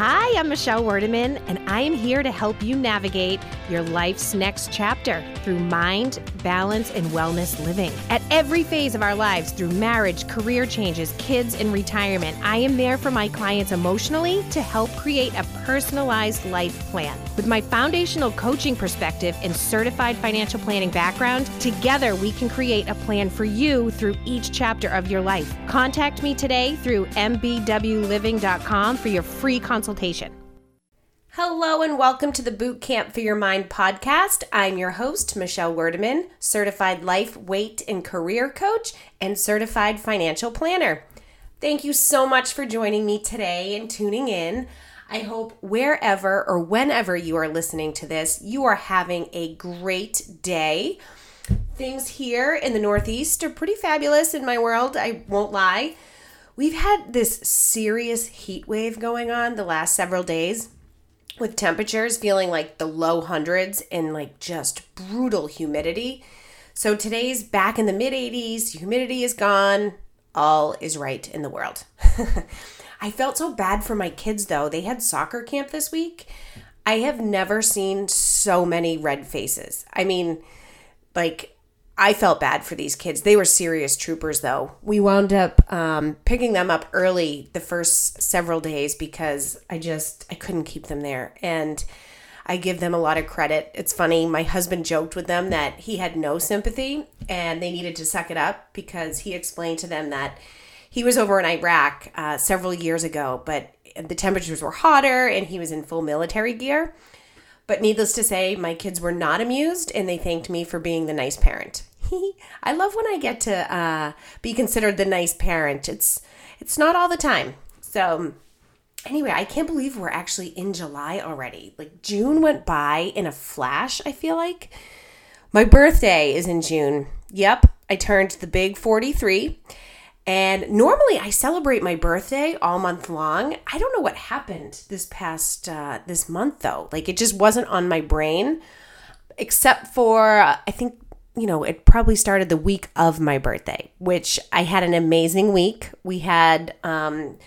Hi, I'm Michelle Werdeman, and I am here to help you navigate your life's next chapter through mind, balance, and wellness living. At every phase of our lives, through marriage, career changes, kids, and retirement, I am there for my clients emotionally to help create a personalized life plan. With my foundational coaching perspective and certified financial planning background, together we can create a plan for you through each chapter of your life. Contact me today through mbwliving.com for your free consultation. Hello and welcome to the Boot Camp for Your Mind podcast. I'm your host, Michelle Werdeman, certified life, weight, and career coach and certified financial planner. Thank you so much for joining me today and tuning in. I hope wherever or whenever you are listening to this, you are having a great day. Things here in the Northeast are pretty fabulous in my world, I won't lie. We've had this serious heat wave going on the last several days with temperatures feeling like the low hundreds and like just brutal humidity. So today's back in the mid 80s, humidity is gone, all is right in the world. I felt so bad for my kids though. They had soccer camp this week. I have never seen so many red faces. I mean, like I felt bad for these kids. They were serious troopers, though. We wound up um, picking them up early the first several days because I just I couldn't keep them there, and I give them a lot of credit. It's funny. My husband joked with them that he had no sympathy and they needed to suck it up because he explained to them that he was over in Iraq uh, several years ago, but the temperatures were hotter and he was in full military gear. But needless to say, my kids were not amused and they thanked me for being the nice parent. I love when I get to uh, be considered the nice parent. It's it's not all the time. So anyway, I can't believe we're actually in July already. Like June went by in a flash, I feel like. My birthday is in June. Yep, I turned the big 43. And normally I celebrate my birthday all month long. I don't know what happened this past uh, this month though. Like it just wasn't on my brain except for uh, I think you know, it probably started the week of my birthday, which I had an amazing week. We had, um,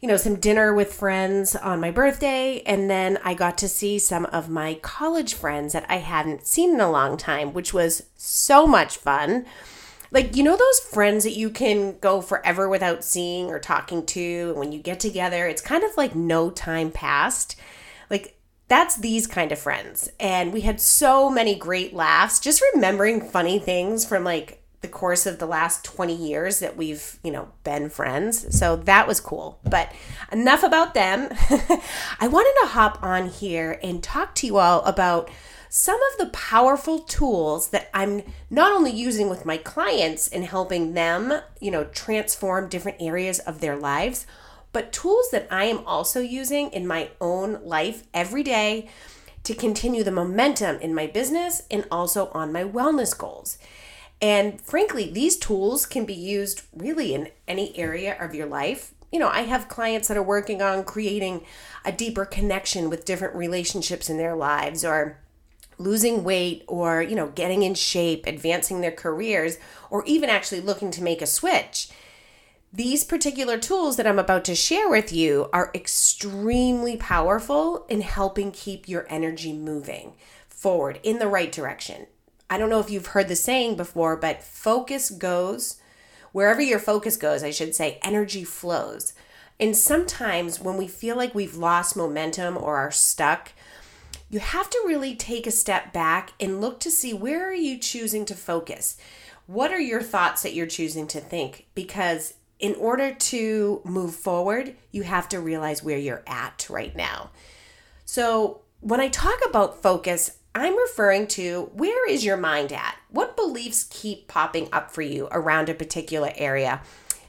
you know, some dinner with friends on my birthday, and then I got to see some of my college friends that I hadn't seen in a long time, which was so much fun. Like, you know, those friends that you can go forever without seeing or talking to, and when you get together, it's kind of like no time passed. Like, that's these kind of friends. And we had so many great laughs, just remembering funny things from like the course of the last 20 years that we've, you know, been friends. So that was cool. But enough about them. I wanted to hop on here and talk to you all about some of the powerful tools that I'm not only using with my clients in helping them, you know, transform different areas of their lives, but tools that I am also using in my own life every day to continue the momentum in my business and also on my wellness goals. And frankly, these tools can be used really in any area of your life. You know, I have clients that are working on creating a deeper connection with different relationships in their lives or losing weight or, you know, getting in shape, advancing their careers, or even actually looking to make a switch. These particular tools that I'm about to share with you are extremely powerful in helping keep your energy moving forward in the right direction. I don't know if you've heard the saying before, but focus goes wherever your focus goes, I should say, energy flows. And sometimes when we feel like we've lost momentum or are stuck, you have to really take a step back and look to see where are you choosing to focus? What are your thoughts that you're choosing to think? Because in order to move forward, you have to realize where you're at right now. So, when I talk about focus, I'm referring to where is your mind at? What beliefs keep popping up for you around a particular area,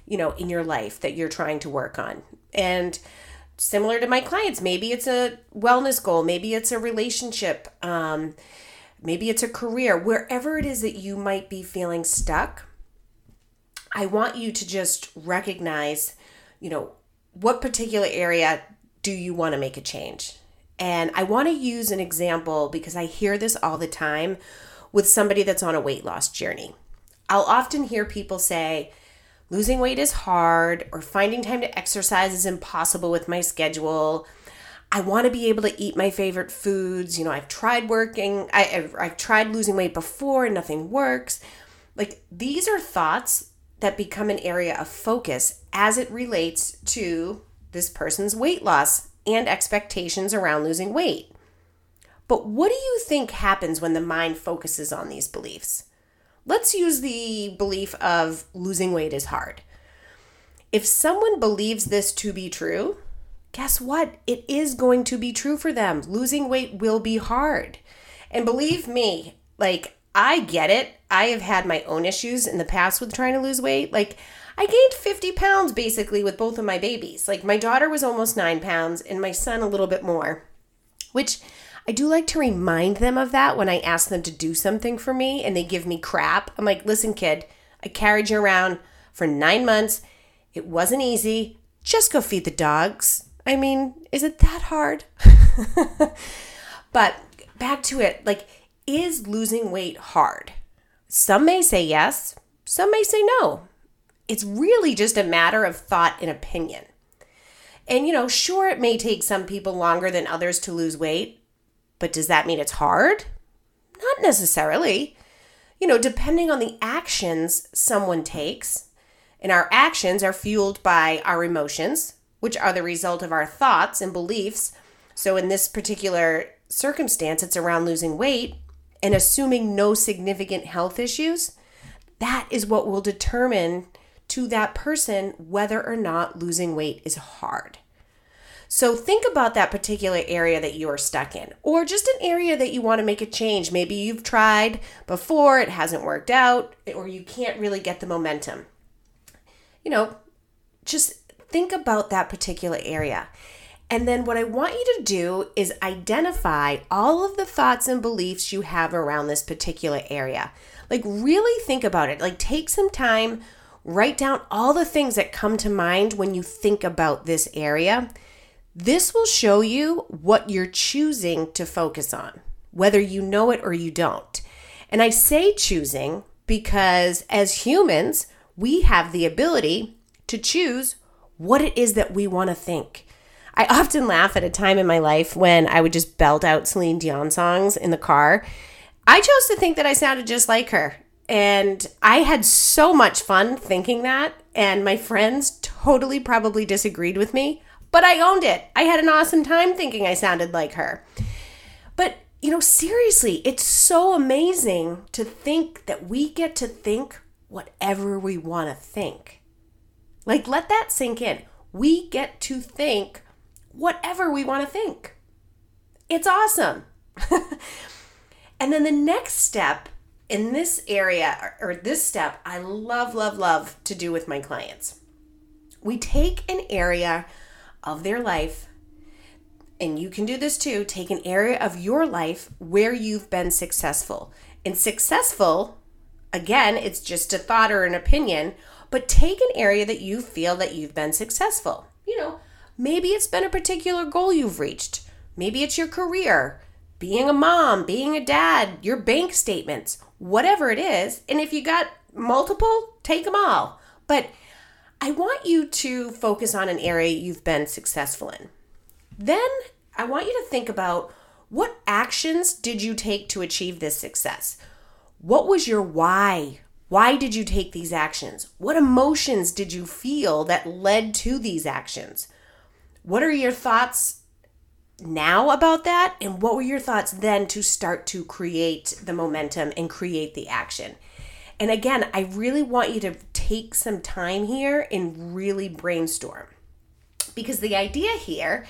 you know, in your life that you're trying to work on? And similar to my clients, maybe it's a wellness goal, maybe it's a relationship, um, maybe it's a career, wherever it is that you might be feeling stuck I want you to just recognize, you know, what particular area do you want to make a change? And I want to use an example because I hear this all the time with somebody that's on a weight loss journey. I'll often hear people say, losing weight is hard, or finding time to exercise is impossible with my schedule. I want to be able to eat my favorite foods. You know, I've tried working, I, I've tried losing weight before and nothing works. Like these are thoughts that become an area of focus as it relates to this person's weight loss and expectations around losing weight. But what do you think happens when the mind focuses on these beliefs? Let's use the belief of losing weight is hard. If someone believes this to be true, guess what? It is going to be true for them. Losing weight will be hard. And believe me, like, I get it. I have had my own issues in the past with trying to lose weight. Like, I gained 50 pounds basically with both of my babies. Like, my daughter was almost nine pounds and my son a little bit more, which I do like to remind them of that when I ask them to do something for me and they give me crap. I'm like, listen, kid, I carried you around for nine months. It wasn't easy. Just go feed the dogs. I mean, is it that hard? but back to it like, is losing weight hard? Some may say yes, some may say no. It's really just a matter of thought and opinion. And, you know, sure, it may take some people longer than others to lose weight, but does that mean it's hard? Not necessarily. You know, depending on the actions someone takes, and our actions are fueled by our emotions, which are the result of our thoughts and beliefs. So, in this particular circumstance, it's around losing weight and assuming no significant health issues. That is what will determine to that person whether or not losing weight is hard. So think about that particular area that you are stuck in, or just an area that you want to make a change. Maybe you've tried before, it hasn't worked out, or you can't really get the momentum. You know, just think about that particular area. And then what I want you to do is identify all of the thoughts and beliefs you have around this particular area. Like, really think about it. Like, take some time, write down all the things that come to mind when you think about this area this will show you what you're choosing to focus on, whether you know it or you don't. And I say choosing because as humans, we have the ability to choose what it is that we want to think. I often laugh at a time in my life when I would just belt out Celine Dion songs in the car. I chose to think that I sounded just like her. And I had so much fun thinking that. And my friends totally probably disagreed with me but I owned it. I had an awesome time thinking I sounded like her. But, you know, seriously, it's so amazing to think that we get to think whatever we want to think. Like, let that sink in. We get to think whatever we want to think. It's awesome. and then the next step in this area, or this step, I love, love, love to do with my clients. We take an area of their life, and you can do this too, take an area of your life where you've been successful. And successful, again, it's just a thought or an opinion, but take an area that you feel that you've been successful. You know, maybe it's been a particular goal you've reached. Maybe it's your career, being a mom, being a dad, your bank statements, whatever it is. And if you got multiple, take them all. But I want you to focus on an area you've been successful in. Then I want you to think about what actions did you take to achieve this success? What was your why? Why did you take these actions? What emotions did you feel that led to these actions? What are your thoughts now about that? And what were your thoughts then to start to create the momentum and create the action? And again, I really want you to take some time here and really brainstorm. Because the idea here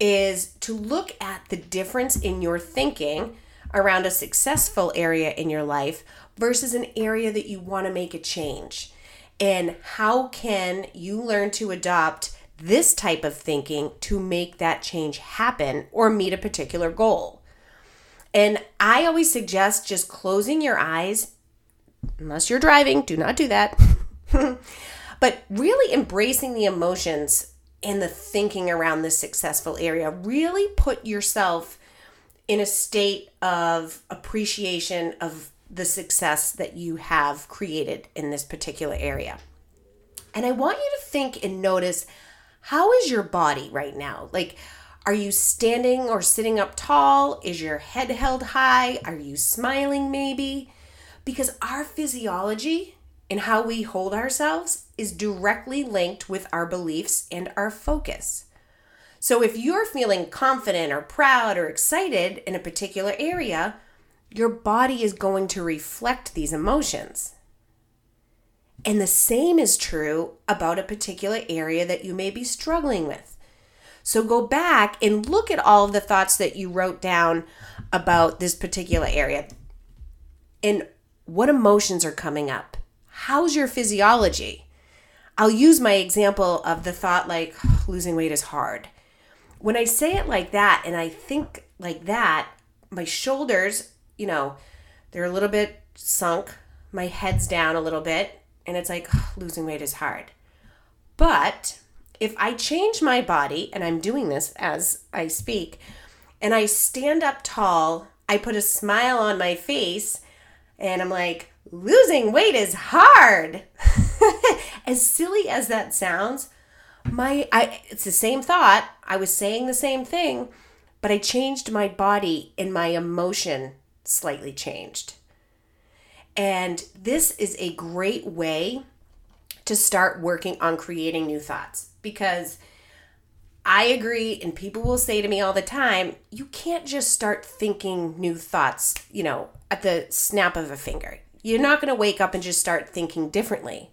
is to look at the difference in your thinking around a successful area in your life versus an area that you want to make a change. And how can you learn to adopt this type of thinking to make that change happen or meet a particular goal? And I always suggest just closing your eyes unless you're driving, do not do that. but really embracing the emotions and the thinking around this successful area. Really put yourself in a state of appreciation of the success that you have created in this particular area. And I want you to think and notice how is your body right now? Like, Are you standing or sitting up tall? Is your head held high? Are you smiling maybe? Because our physiology and how we hold ourselves is directly linked with our beliefs and our focus. So if you're feeling confident or proud or excited in a particular area, your body is going to reflect these emotions. And the same is true about a particular area that you may be struggling with. So go back and look at all of the thoughts that you wrote down about this particular area and what emotions are coming up. How's your physiology? I'll use my example of the thought like losing weight is hard. When I say it like that and I think like that, my shoulders, you know, they're a little bit sunk, my head's down a little bit, and it's like losing weight is hard. But if I change my body, and I'm doing this as I speak, and I stand up tall, I put a smile on my face, and I'm like, losing weight is hard. as silly as that sounds, my I it's the same thought. I was saying the same thing, but I changed my body and my emotion slightly changed. And this is a great way to start working on creating new thoughts because I agree, and people will say to me all the time, you can't just start thinking new thoughts, you know, at the snap of a finger. You're not going to wake up and just start thinking differently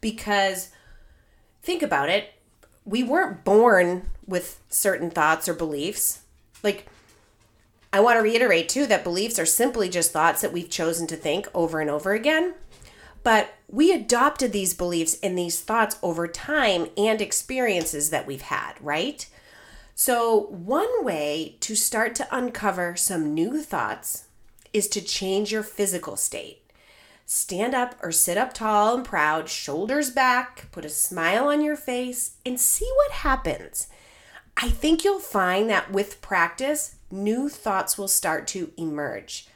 because think about it. We weren't born with certain thoughts or beliefs. Like, I want to reiterate too that beliefs are simply just thoughts that we've chosen to think over and over again. But we adopted these beliefs and these thoughts over time and experiences that we've had, right? So, one way to start to uncover some new thoughts is to change your physical state. Stand up or sit up tall and proud, shoulders back, put a smile on your face, and see what happens. I think you'll find that with practice, new thoughts will start to emerge.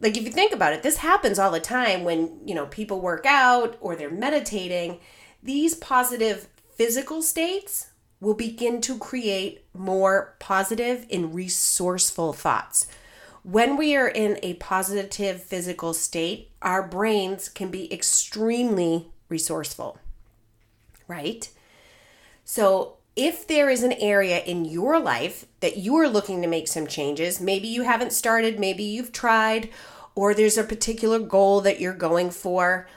Like if you think about it, this happens all the time when, you know, people work out or they're meditating. These positive physical states will begin to create more positive and resourceful thoughts. When we are in a positive physical state, our brains can be extremely resourceful, right? So, if there is an area in your life that you are looking to make some changes, maybe you haven't started, maybe you've tried, or there's a particular goal that you're going for,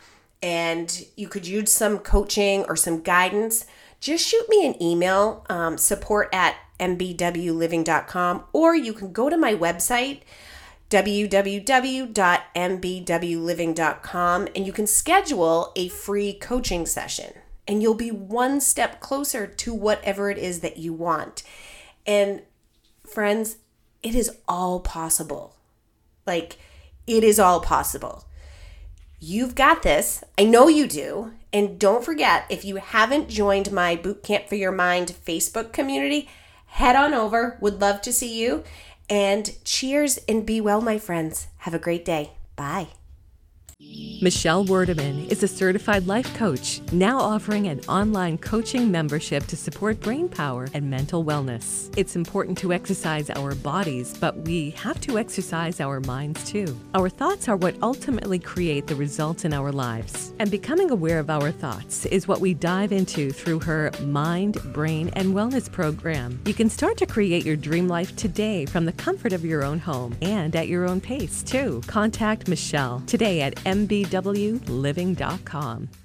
and you could use some coaching or some guidance, just shoot me an email, um, support at mbwliving.com, or you can go to my website, www.mbwliving.com, and you can schedule a free coaching session and you'll be one step closer to whatever it is that you want. And friends, it is all possible. Like, it is all possible. You've got this. I know you do. And don't forget, if you haven't joined my Bootcamp for Your Mind Facebook community, head on over. Would love to see you. And cheers and be well, my friends. Have a great day. Bye. Michelle Wordeman is a certified life coach, now offering an online coaching membership to support brain power and mental wellness. It's important to exercise our bodies, but we have to exercise our minds too. Our thoughts are what ultimately create the results in our lives. And becoming aware of our thoughts is what we dive into through her Mind, Brain, and Wellness program. You can start to create your dream life today from the comfort of your own home and at your own pace too. Contact Michelle today at mbwliving.com.